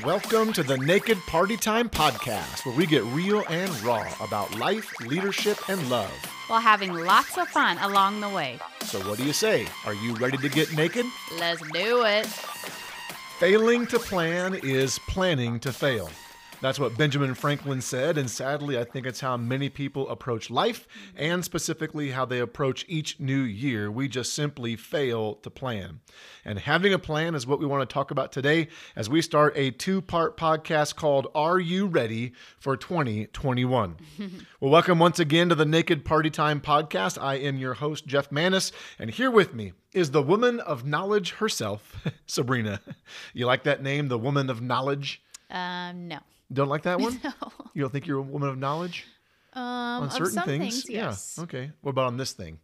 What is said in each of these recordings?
Welcome to the Naked Party Time podcast, where we get real and raw about life, leadership, and love. while having lots of fun along the way. So, what do you say? Are you ready to get naked? Let's do it. Failing to plan is planning to fail. That's what Benjamin Franklin said, and sadly, I think it's how many people approach life and specifically how they approach each new year. We just simply fail to plan. And having a plan is what we want to talk about today as we start a two part podcast called Are You Ready for 2021? well, welcome once again to the Naked Party Time podcast. I am your host, Jeff Manis, and here with me is the woman of knowledge herself, Sabrina. You like that name, the woman of knowledge? Um, no. Don't like that one? No. You don't think you're a woman of knowledge Um, on certain things? things, yes. Yeah. Okay. What about on this thing?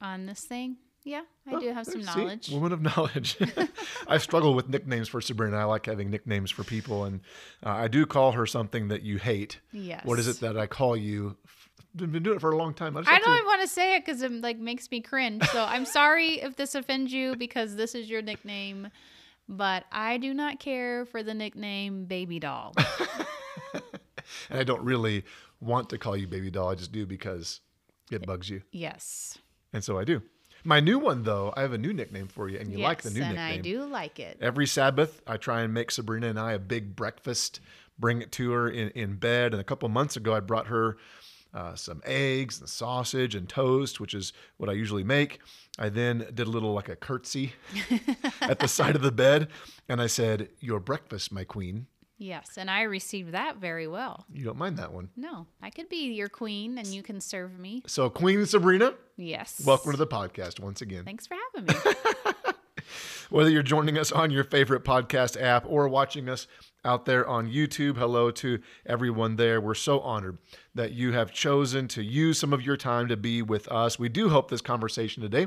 On this thing, yeah, I Oh, do have some see? knowledge. Woman of knowledge. I struggle with nicknames for Sabrina. I like having nicknames for people, and uh, I do call her something that you hate. Yes. What is it that I call you? I've been doing it for a long time. I, I have to- don't want to say it because it like makes me cringe. So I'm sorry if this offends you because this is your nickname, but I do not care for the nickname Baby Doll. and I don't really want to call you baby doll. I just do because it bugs you, yes. and so I do. My new one, though, I have a new nickname for you, and you yes, like the new nickname. and nickname. I do like it. Every Sabbath, I try and make Sabrina and I a big breakfast, bring it to her in, in bed. And a couple months ago, I brought her uh, some eggs and sausage and toast, which is what I usually make. I then did a little like a curtsy at the side of the bed. And I said, Your breakfast, my queen. Yes, and I received that very well. You don't mind that one. No, I could be your queen and you can serve me. So, Queen Sabrina, Yes. welcome to the podcast once again. Thanks for having me. Whether you're joining us on your favorite podcast app or watching us out there on YouTube, hello to everyone there. We're so honored that you have chosen to use some of your time to be with us. We do hope this conversation today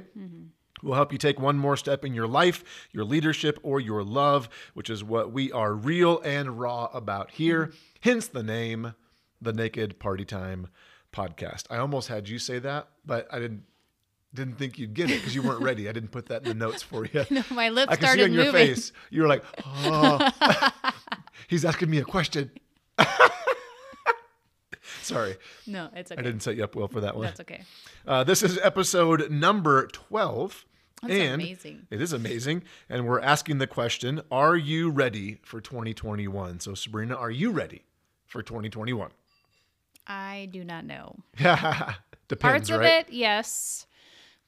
will help you take one more step in your life, your leadership, or your love, which is what we are real and raw about here. Hence the name, the Naked Party Time Podcast. I almost had you say that, but I didn't. Didn't think you'd get it because you weren't ready. I didn't put that in the notes for you. No, My lips I can see started on your moving. face. You were like, oh, he's asking me a question. Sorry, No, it's okay. I didn't set you up well for that one. That's okay. Uh, this is episode number 12. That's and amazing. It is amazing. And we're asking the question Are you ready for 2021? So, Sabrina, are you ready for 2021? I do not know. Depends, Parts of right? it, yes.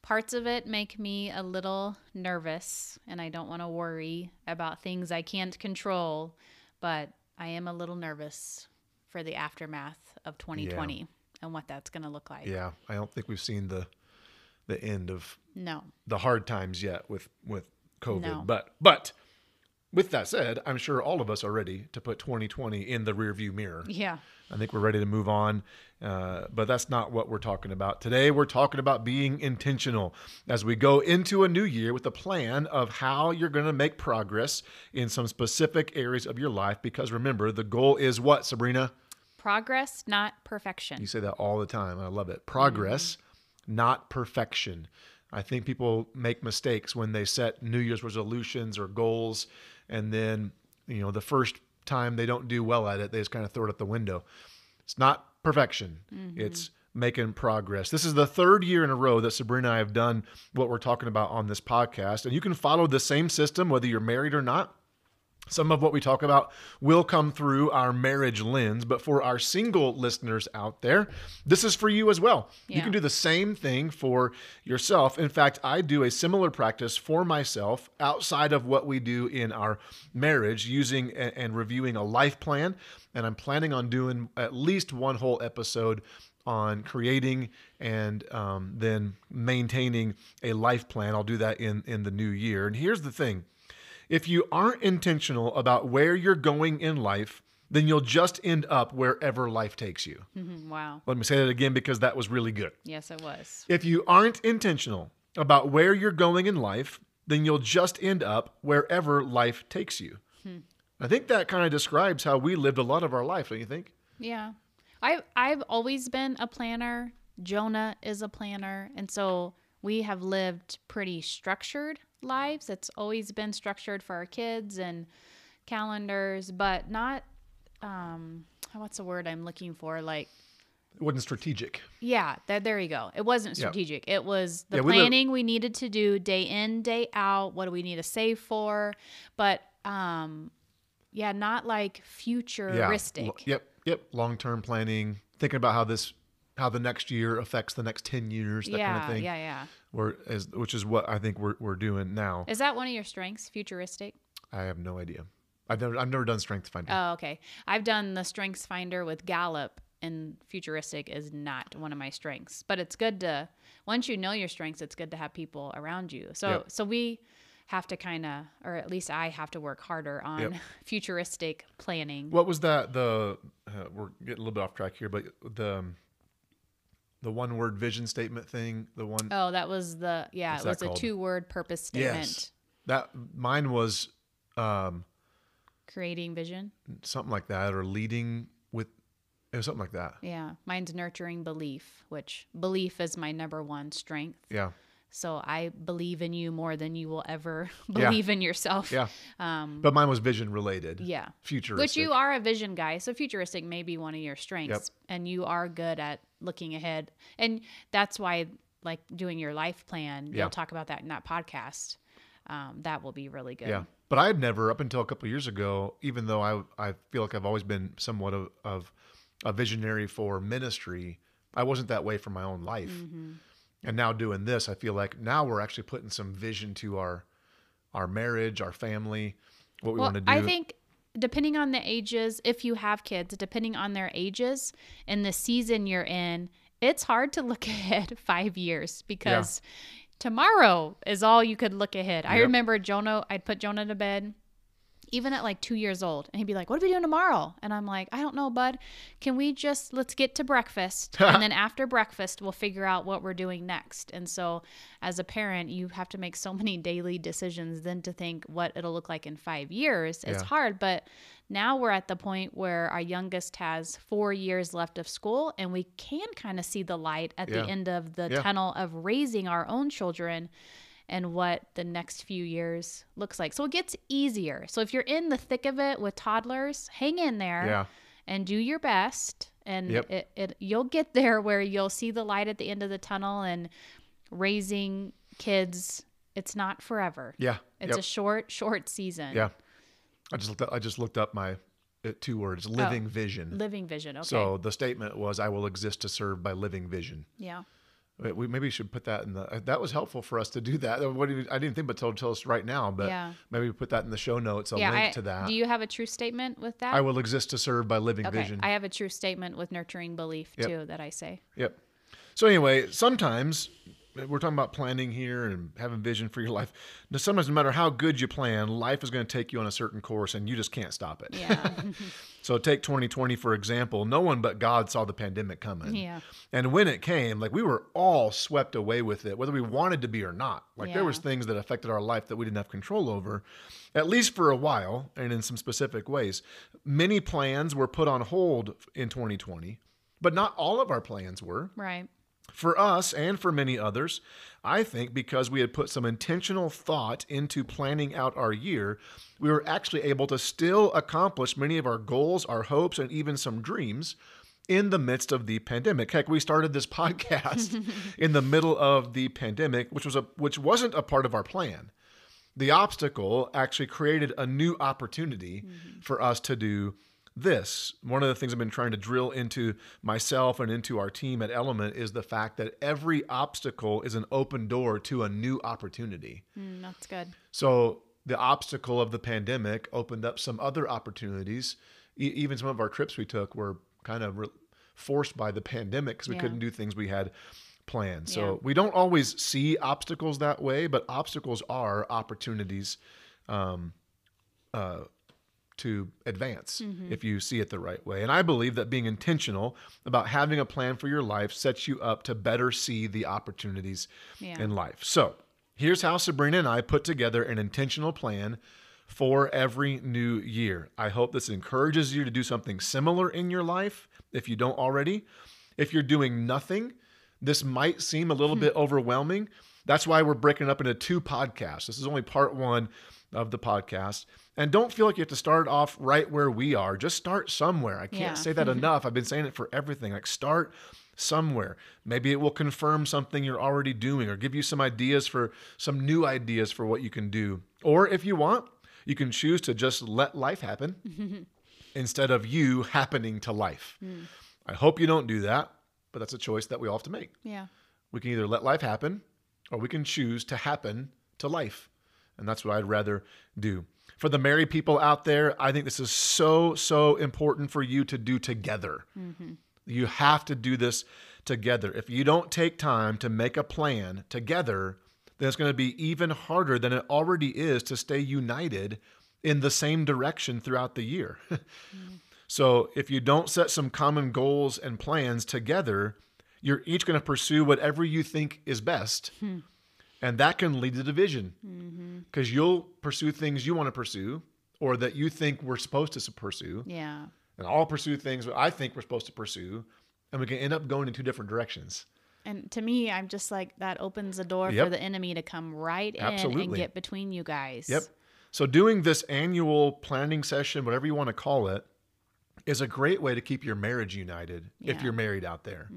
Parts of it make me a little nervous, and I don't want to worry about things I can't control, but I am a little nervous for the aftermath of 2020 and what that's going to look like. Yeah, I don't think we've seen the the end of No. the hard times yet with with COVID. No. But but with that said, I'm sure all of us are ready to put 2020 in the rearview mirror. Yeah. I think we're ready to move on. Uh, but that's not what we're talking about today. We're talking about being intentional as we go into a new year with a plan of how you're going to make progress in some specific areas of your life. Because remember, the goal is what, Sabrina? Progress, not perfection. You say that all the time. I love it. Progress, not perfection. I think people make mistakes when they set New Year's resolutions or goals, and then, you know, the first time they don't do well at it, they just kind of throw it out the window. It's not perfection, mm-hmm. it's making progress. This is the third year in a row that Sabrina and I have done what we're talking about on this podcast. And you can follow the same system whether you're married or not. Some of what we talk about will come through our marriage lens, but for our single listeners out there, this is for you as well. You can do the same thing for yourself. In fact, I do a similar practice for myself outside of what we do in our marriage, using and reviewing a life plan. And I'm planning on doing at least one whole episode on creating and um, then maintaining a life plan. I'll do that in in the new year. And here's the thing if you aren't intentional about where you're going in life, then you'll just end up wherever life takes you. Mhm, wow. Let me say that again because that was really good. Yes, it was. If you aren't intentional about where you're going in life, then you'll just end up wherever life takes you. I think that kind of describes how we lived a lot of our life, don't you think? Yeah. I I've always been a planner. Jonah is a planner, and so we have lived pretty structured lives. It's always been structured for our kids and calendars, but not um what's the word I'm looking for? Like It wasn't strategic. yeah, there, there you go. It wasn't Yeah. strategic. It was the Yeah, we live- planning we needed to do day in, day out. What do we need to save for? But um, yeah, not like Yeah. futuristic. L- Yep. Yep. Long term planning, thinking about how this, how the next year affects the next 10 years, that yeah, kind of thing. yeah, yeah. As, which is what I think we're, we're doing now. Is that one of your strengths? Futuristic. I have no idea. I've never, I've never done Strength Finder. Oh, okay. I've done the Strengths Finder with Gallup, and futuristic is not one of my strengths. But it's good to once you know your strengths, it's good to have people around you. So Yep. so we have to kind of, or at least I have to work harder on Yep. futuristic planning. What was that? The uh, we're getting a little bit off track here, but the um, the one word vision statement thing, the one Oh, that was the yeah. It was a two word purpose statement. yes, that mine was um, Creating vision. something like that, or leading with it was something like that. Yeah, mine's nurturing belief, which belief is my number one strength. Yeah, So I believe in you more than you will ever Yeah. believe in yourself. yeah. Um, But mine was vision related. yeah. futuristic. Which you are a vision guy, so futuristic may be one of your strengths, and you are good at looking ahead, and that's why, like doing your life plan, Yeah. you'll talk about that in that podcast. Um, that will be really good. Yeah, but I had never up until a couple years ago, even though I I feel like I've always been somewhat of, of a visionary for ministry. I wasn't that way for my own life, Mm-hmm. And now doing this, I feel like now we're actually putting some vision to our our marriage, our family, what we Well, want to do. I think depending on the ages, if you have kids, depending on their ages and the season you're in, it's hard to look ahead five years because tomorrow is all you could look ahead. I remember Jonah, I'd put Jonah to bed. Even at like two years old, and he'd be like, "What are we doing tomorrow?" And I'm like, "I don't know, bud. Can we just let's get to breakfast, and then after breakfast, we'll figure out what we're doing next." And so, as a parent, you have to make so many daily decisions then to think what it'll look like in five years. It's Yeah. hard, but now we're at the point where our youngest has four years left of school, and we can kind of see the light at Yeah. the end of the Yeah. tunnel of raising our own children and what the next few years looks like. So it gets easier. So if you're in the thick of it with toddlers, hang in there yeah, and do your best and Yep. it, it you'll get there where you'll see the light at the end of the tunnel and raising kids it's not forever. yeah, It's yep, a short short season. yeah. I just looked up, I just looked up my uh, two words: living vision. Living vision. Okay. So the statement was, "I will exist to serve by living vision." yeah. We- We maybe should put that in the. uh, That was helpful for us to do that. Uh, What do you- I didn't think, but tell, tell us right now. But Yeah. maybe put that in the show notes. A yeah. link I, to that. Do you have a true statement with that? I will exist to serve by living okay. vision. I have a true statement with nurturing belief Yep. too that I say. Yep. So anyway, sometimes we're talking about planning here and having vision for your life. Now, sometimes no matter how good you plan, life is going to take you on a certain course, and you just can't stop it. Yeah. So take 2020 for example. No one but God saw the pandemic coming. Yeah. And when it came, like we were all swept away with it, whether we wanted to be or not. Like there was things that affected our life that we didn't have control over, at least for a while, and in some specific ways. Many plans were put on hold in 2020, but not all of our plans were. right. For us and for many others, I think because we had put some intentional thought into planning out our year, we were actually able to still accomplish many of our goals, our hopes, and even some dreams in the midst of the pandemic. Heck, we started this podcast in the middle of the pandemic, which was a which wasn't a part of our plan. The obstacle actually created a new opportunity mm-hmm. for us to do this. One of the things I've been trying to drill into myself and into our team at Element is the fact that every obstacle is an open door to a new opportunity. Mm, that's good. So the obstacle of the pandemic opened up some other opportunities. E- even some of our trips we took were kind of re- forced by the pandemic because we Yeah. couldn't do things we had planned. So Yeah. we don't always see obstacles that way, but obstacles are opportunities um, uh, to advance Mm-hmm. if you see it the right way. And I believe that being intentional about having a plan for your life sets you up to better see the opportunities Yeah. in life. So here's how Sabrina and I put together an intentional plan for every new year. I hope this encourages you to do something similar in your life if you don't already. If you're doing nothing, this might seem a little bit overwhelming. That's why we're breaking it up into two podcasts. This is only part one of the podcast. And don't feel like you have to start off right where we are. Just start somewhere. I can't Yeah. say that enough. I've been saying it for everything. Like start somewhere. Maybe it will confirm something you're already doing or give you some ideas for some new ideas for what you can do. Or if you want, you can choose to just let life happen instead of you happening to life. Hmm. I hope you don't do that, but that's a choice that we all have to make. Yeah. We can either let life happen or we can choose to happen to life. And that's what I'd rather do. For the married people out there, I think this is so, so important for you to do together. Mm-hmm. You have to do this together. If you don't take time to make a plan together, then it's going to be even harder than it already is to stay united in the same direction throughout the year. Mm-hmm. So if you don't set some common goals and plans together, you're each going to pursue whatever you think is best. Hmm. And that can lead to division because you'll pursue things you want to pursue or that you think we're supposed to pursue. Yeah. And I'll pursue things that I think we're supposed to pursue. And we can end up going in two different directions. And to me, I'm just like that opens a door Yep. for the enemy to come right in and get between you guys. Yep. So doing this annual planning session, whatever you want to call it, is a great way to keep your marriage united if Yeah. Mm-hmm. you're married out there.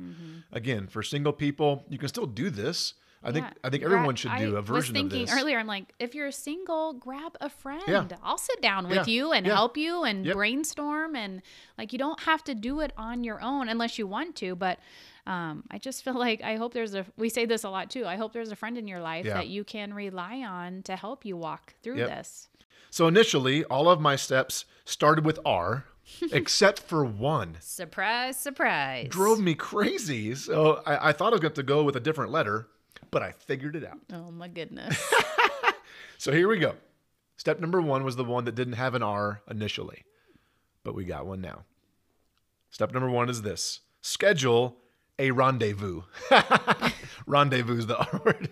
Again, for single people, you can still do this. I think Yeah. I think everyone should do I a version was thinking of this. earlier, I'm like, if you're single, grab a friend. Yeah. I'll sit down with Yeah. you and Yeah. help you and Yep. brainstorm and like you don't have to do it on your own unless you want to. But um, I just feel like I hope there's a. We say this a lot too. I hope there's a friend in your life that you can rely on to help you walk through Yep. this. So initially, all of my steps started with R, except for one. Surprise, surprise. Drove me crazy. So I, I thought I was going to go with a different letter, but I figured it out. Oh my goodness. So here we go. Step number one was the one that didn't have an R initially, but we got one now. Step number one is this schedule a rendezvous. rendezvous is the R word.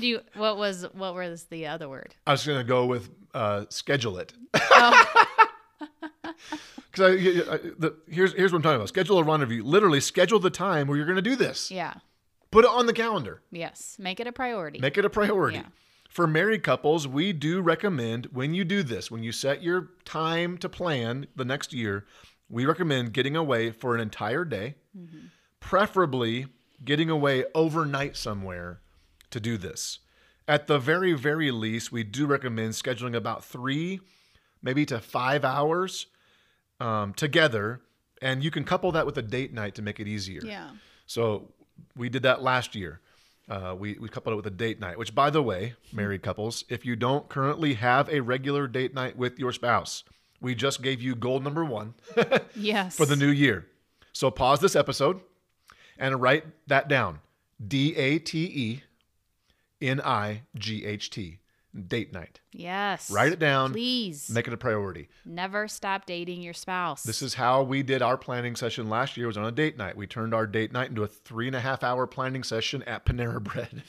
Do you? What was? What was the other word? I was going to go with uh, schedule it. Oh, Because I, I, the, here's, here's what I'm talking about schedule a rendezvous. Literally, schedule the time where you're going to do this. yeah. Put it on the calendar. Yes. Make it a priority. Make it a priority. Yeah. For married couples, we do recommend when you do this, when you set your time to plan the next year, we recommend getting away for an entire day, preferably getting away overnight somewhere to do this. At the very, very least, we do recommend scheduling about three, maybe to five hours um, together. And you can couple that with a date night to make it easier. yeah. So we did that last year. Uh, we, we coupled it with a date night, which, by the way, married couples, if you don't currently have a regular date night with your spouse, we just gave you goal number one Yes. for the new year. So pause this episode and write that down D A T E N I G H T, date night. Yes. Write it down, Please. make it a priority. Never stop dating your spouse. This is how we did our planning session last year. Was on a date night. We turned our date night into a three and a half hour planning session at Panera Bread.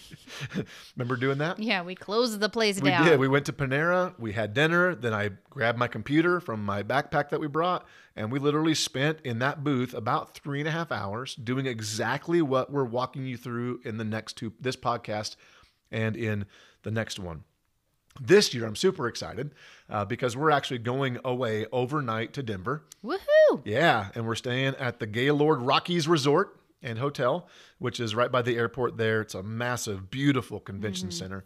Remember doing that? yeah, we closed the place We down. did. We went to Panera. We had dinner. Then I grabbed my computer from my backpack that we brought, and we literally spent in that booth about three and a half hours doing exactly what we're walking you through in the next two this podcast and in the next one. This year, I'm super excited uh, because we're actually going away overnight to Denver. Woohoo! Yeah, and we're staying at the Gaylord Rockies Resort and Hotel, which is right by the airport there. It's a massive, beautiful convention center.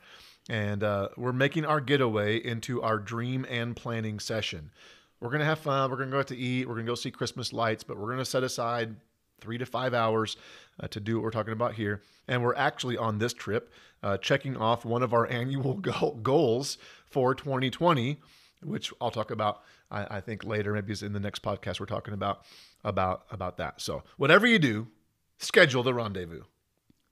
And uh, we're making our getaway into our dream and planning session. We're going to have fun. We're going to go out to eat. We're going to go see Christmas lights, but we're going to set aside three to five hours uh, to do what we're talking about here. And we're actually on this trip uh, checking off one of our annual go- goals for 2020 which I'll talk about. I, I think later, maybe it's in the next podcast. We're talking about about about that. So whatever you do, schedule the rendezvous.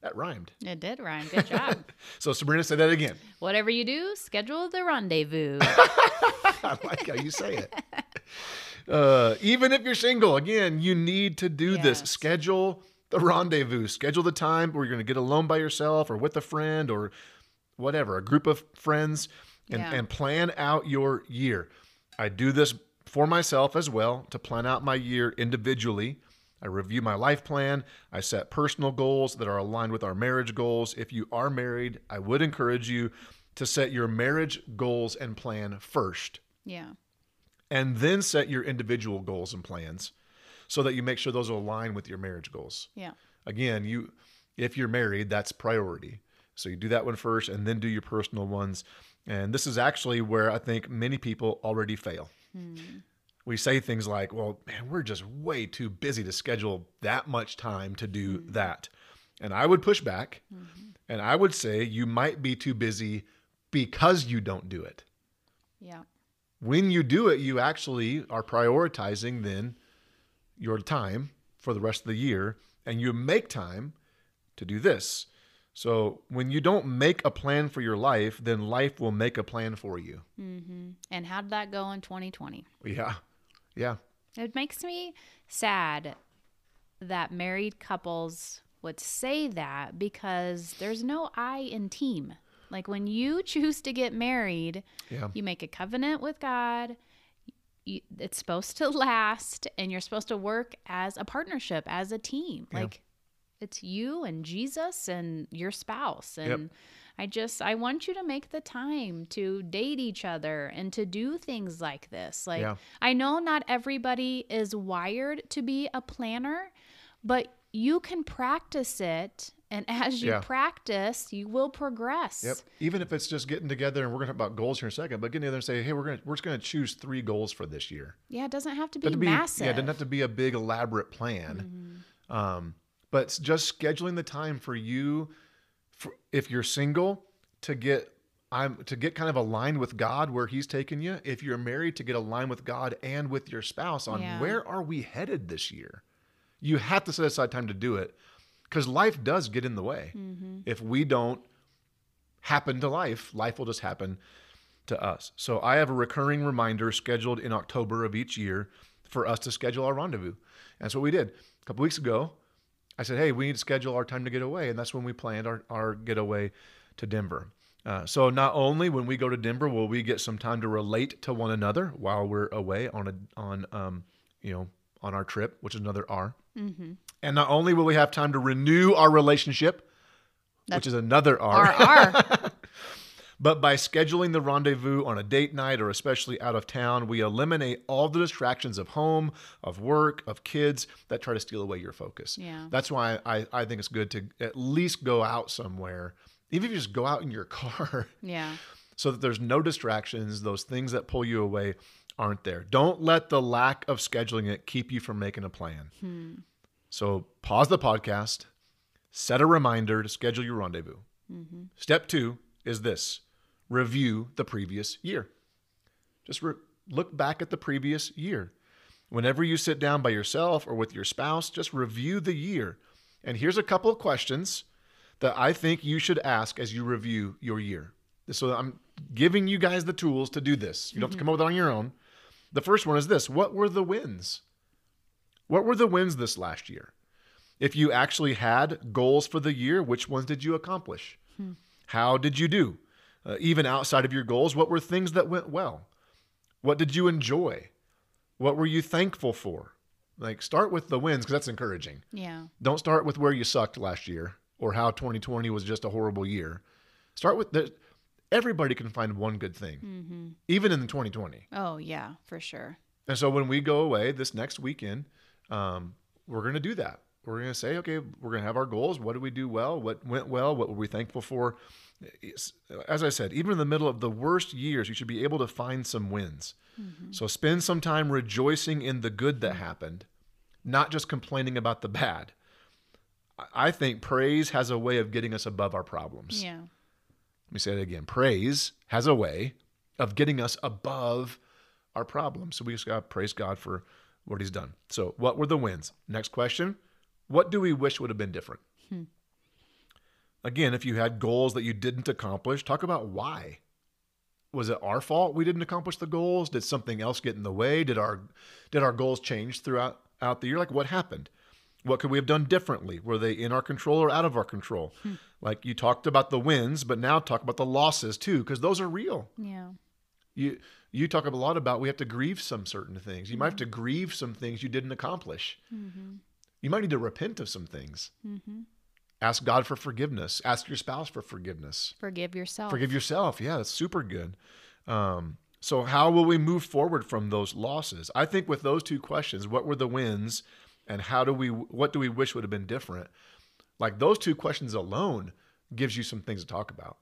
That rhymed. It did rhyme. Good job. So Sabrina, say that again. Whatever you do, schedule the rendezvous. I like how you say it. Uh, even if you're single, again, you need to do this. Schedule the rendezvous. Schedule the time where you're going to get alone by yourself or with a friend or whatever, a group of friends, and, Yeah. and plan out your year. I do this for myself as well to plan out my year individually. I review my life plan. I set personal goals that are aligned with our marriage goals. If you are married, I would encourage you to set your marriage goals and plan first Yeah. And then set your individual goals and plans so that you make sure those align with your marriage goals. Yeah. Again, you if you're married, that's priority. So you do that one first and then do your personal ones. And this is actually where I think many people already fail. Hmm. We say things like, well, man, we're just way too busy to schedule that much time to do hmm. that. And I would push back mm-hmm. and I would say you might be too busy because you don't do it. Yeah. When you do it, you actually are prioritizing then your time for the rest of the year and you make time to do this. So when you don't make a plan for your life, then life will make a plan for you. Mm-hmm. And how did that go in 2020? Yeah. Yeah. It makes me sad that married couples would say that because there's no I in team. Like when you choose to get married, Yeah. you make a covenant with God. You, it's supposed to last, and you're supposed to work as a partnership, as a team. Yeah. Like it's you and Jesus and your spouse. And Yep. I just, I want you to make the time to date each other and to do things like this. Like, Yeah. I know not everybody is wired to be a planner, but you can practice it. And as you Yeah. practice, you will progress. Yep. Even if it's just getting together and we're gonna talk about goals here in a second, but getting together and say, hey, we're gonna we're just gonna choose three goals for this year. Yeah, it doesn't have to be, Doesn't be massive. yeah, it doesn't have to be a big elaborate plan. Um, but just scheduling the time for you, for, if you're single, to get I'm to get kind of aligned with God where He's taken you. If you're married, to get aligned with God and with your spouse on Yeah. where are we headed this year. You have to set aside time to do it because life does get in the way. If we don't happen to life, life will just happen to us. So I have a recurring reminder scheduled in October of each year for us to schedule our rendezvous. And that's what we did. A couple weeks ago, I said, hey, we need to schedule our time to get away. And that's when we planned our, our getaway to Denver. Uh, so not only when we go to Denver will we get some time to relate to one another while we're away on a on um you know on our trip, which is another R, mm-hmm. and not only will we have time to renew our relationship, which is another R, R R. but by scheduling the rendezvous on a date night or especially out of town, we eliminate all the distractions of home, of work, of kids that try to steal away your focus. Yeah. That's why I, I think it's good to at least go out somewhere, even if you just go out in your car, yeah. so that there's no distractions. Those things that pull you away aren't there. Don't let the lack of scheduling it keep you from making a plan. Hmm. So pause the podcast, set a reminder to schedule your rendezvous. Mm-hmm. Step two is this review the previous year. Just re- look back at the previous year. Whenever you sit down by yourself or with your spouse, just review the year. And here's a couple of questions that I think you should ask as you review your year. So I'm giving you guys the tools to do this. You don't have to come up with it on your own. The first one is this What were the wins? What were the wins this last year? If you actually had goals for the year, which ones did you accomplish? How did you do? Uh, even outside of your goals, what were things that went well? What did you enjoy? What were you thankful for? Like, start with the wins because that's encouraging. Yeah. Don't start with where you sucked last year or how 2020 was just a horrible year. Start with the, everybody can find one good thing, mm-hmm. even in the 2020. Oh, yeah, for sure. And so when we go away this next weekend, um, we're going to do that. We're going to say, okay, we're going to have our goals. What did we do well? What went well? What were we thankful for? As I said, even in the middle of the worst years, you should be able to find some wins. Mm-hmm. So spend some time rejoicing in the good that mm-hmm. happened, not just complaining about the bad. I think praise has a way of getting us above our problems. Yeah. Let me say it again. Praise has a way of getting us above our problems. So we just got to praise God for what He's done. So, what were the wins? Next question What do we wish would have been different? Hmm. Again, if you had goals that you didn't accomplish, talk about why. Was it our fault we didn't accomplish the goals? Did something else get in the way? Did our did our goals change throughout out the year? Like what happened? What could we have done differently? Were they in our control or out of our control? Hmm. Like you talked about the wins, but now talk about the losses too, because those are real. Yeah. You you talk a lot about we have to grieve some certain things. You might have to mm-hmm. grieve some things you didn't accomplish. Mm-hmm. You might need to repent of some things. Mm-hmm. Ask God for forgiveness. Ask your spouse for forgiveness. Forgive yourself. Forgive yourself. Yeah, that's super good. Um, So, how will we move forward from those losses? I think with those two questions, what were the wins and how do we what do we wish would have been different? Like those two questions alone gives you some things to talk about.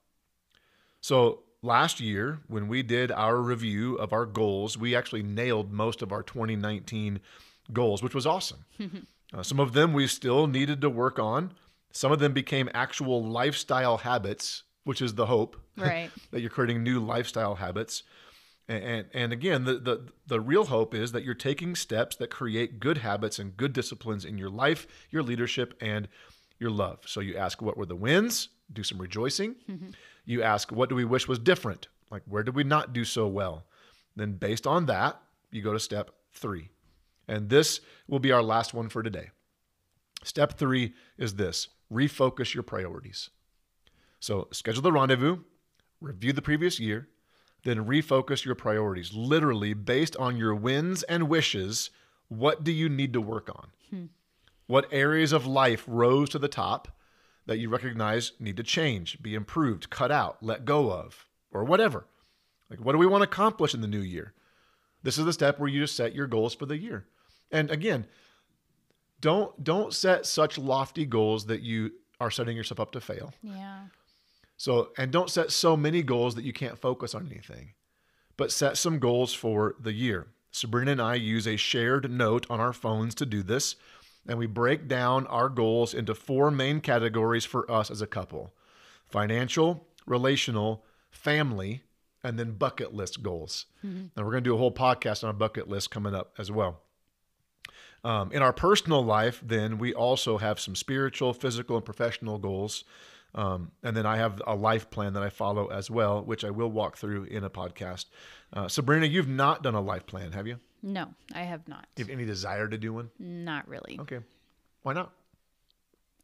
So, last year when we did our review of our goals, we actually nailed most of our 2019 goals, which was awesome. uh, some of them we still needed to work on. Some of them became actual lifestyle habits, which is the hope Right. that you're creating new lifestyle habits. And, and, again, the, the, the real hope is that you're taking steps that create good habits and good disciplines in your life, your leadership, and your love. So you ask, what were the wins? Do some rejoicing. Mm-hmm. You ask, what do we wish was different? Like, where did we not do so well? Then, based on that, you go to step three. And this will be our last one for today. Step three is this refocus your priorities. So, schedule the rendezvous, review the previous year, then refocus your priorities. Literally, based on your wins and wishes, what do you need to work on? Hmm. What areas of life rose to the top that you recognize need to change, be improved, cut out, let go of, or whatever? Like, what do we want to accomplish in the new year? This is the step where you just set your goals for the year. And again, don't don't set such lofty goals that you are setting yourself up to fail. Yeah. So, and don't set so many goals that you can't focus on anything, but set some goals for the year. Sabrina and I use a shared note on our phones to do this, and we break down our goals into four main categories for us as a couple financial, relational, family, and then bucket list goals. Now we're going to do a whole podcast on a bucket list coming up as well. Um, in our personal life, then we also have some spiritual, physical, and professional goals. Um, and then I have a life plan that I follow as well, which I will walk through in a podcast. Uh, Sabrina, you've not done a life plan, have you? No, I have not. Do you have any desire to do one? Not really. Okay. Why not?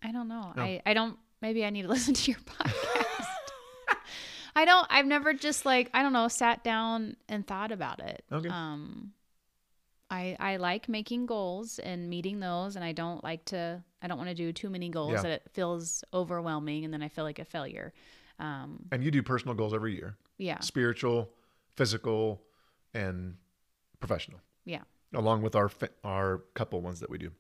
I don't know. No. I, I don't maybe I need to listen to your podcast. I don't I've never just like, I don't know, sat down and thought about it. Okay. Um I I like making goals and meeting those and I don't like to I don't want to do too many goals Yeah. that it feels overwhelming and then I feel like a failure. Um And you do personal goals every year yeah. spiritual, physical, and professional. Yeah. along with our our couple ones that we do.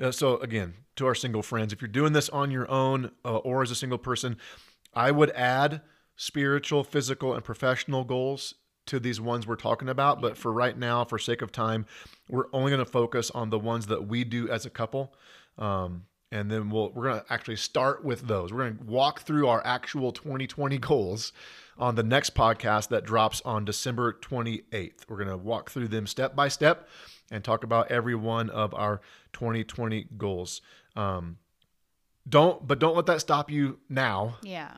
Uh, so again, to our single friends, if you're doing this on your own uh, or as a single person, I would add spiritual, physical, and professional goals to these ones we're talking about. But for right now, for sake of time, we're only going to focus on the ones that we do as a couple. Um, and then we'll we're going to actually start with those. We're going to walk through our actual 2020 goals on the next podcast that drops on December 28th. We're going to walk through them step by step and talk about every one of our 2020 goals. Um, don't but don't let that stop you now Yeah.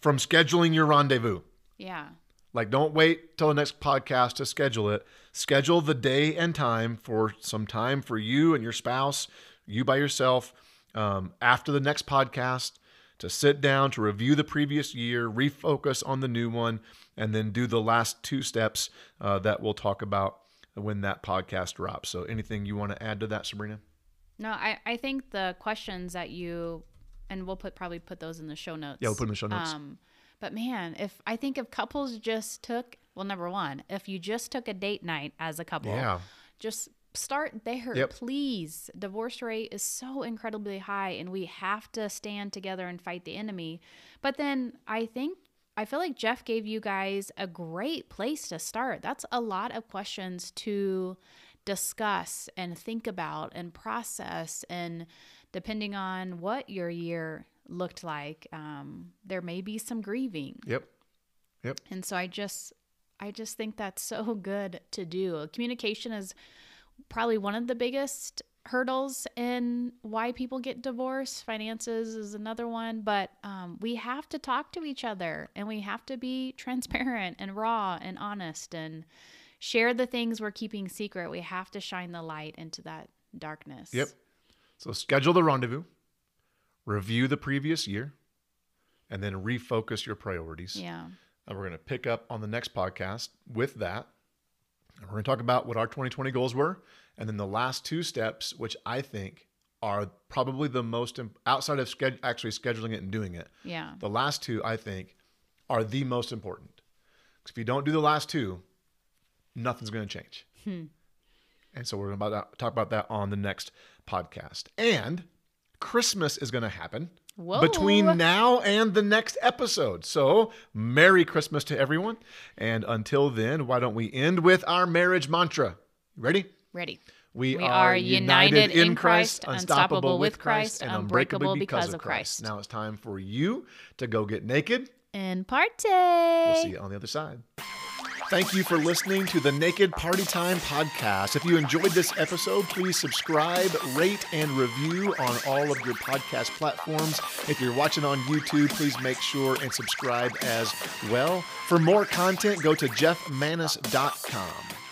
from scheduling your rendezvous. Yeah. Like, don't wait till the next podcast to schedule it. Schedule the day and time for some time for you and your spouse, you by yourself, um, after the next podcast to sit down to review the previous year, refocus on the new one, and then do the last two steps uh, that we'll talk about when that podcast drops. So, anything you want to add to that, Sabrina? No, I, I think the questions that you and we'll put probably put those in the show notes. Yeah, we'll put them in the show notes. Um, but man, if I think if couples just took well, number one, if you just took a date night as a couple, Yeah. just start there, Yep. please. Divorce rate is so incredibly high, and we have to stand together and fight the enemy. But then I think I feel like Jeff gave you guys a great place to start. That's a lot of questions to discuss and think about and process and depending on what your year looked like um, there may be some grieving Yep. Yep. and so i just i just think that's so good to do communication is probably one of the biggest hurdles in why people get divorced finances is another one but um, we have to talk to each other and we have to be transparent and raw and honest and share the things we're keeping secret we have to shine the light into that darkness Yep. So schedule the rendezvous, review the previous year, and then refocus your priorities. yeah And we're going to pick up on the next podcast with that. And we're going to talk about what our 2020 goals were. And then the last two steps, which I think are probably the most, im- outside of sched- actually scheduling it and doing it, yeah the last two, I think, are the most important. Because if you don't do the last two, nothing's going to change. Hmm. And so we're about to talk about that on the next podcast. And Christmas is going to happen Whoa. between now and the next episode. So, Merry Christmas to everyone. And until then, why don't we end with our marriage mantra? Ready? Ready. We, We are united in Christ, unstoppable with Christ, and unbreakable unbreakable because because of Christ. Christ. Now it's time for you to go get naked. And party. We'll see you on the other side. Thank you for listening to the Naked Party Time podcast. If you enjoyed this episode, please subscribe, rate, and review on all of your podcast platforms. If you're watching on YouTube, please make sure and subscribe as well. For more content, go to jeffmanis.com.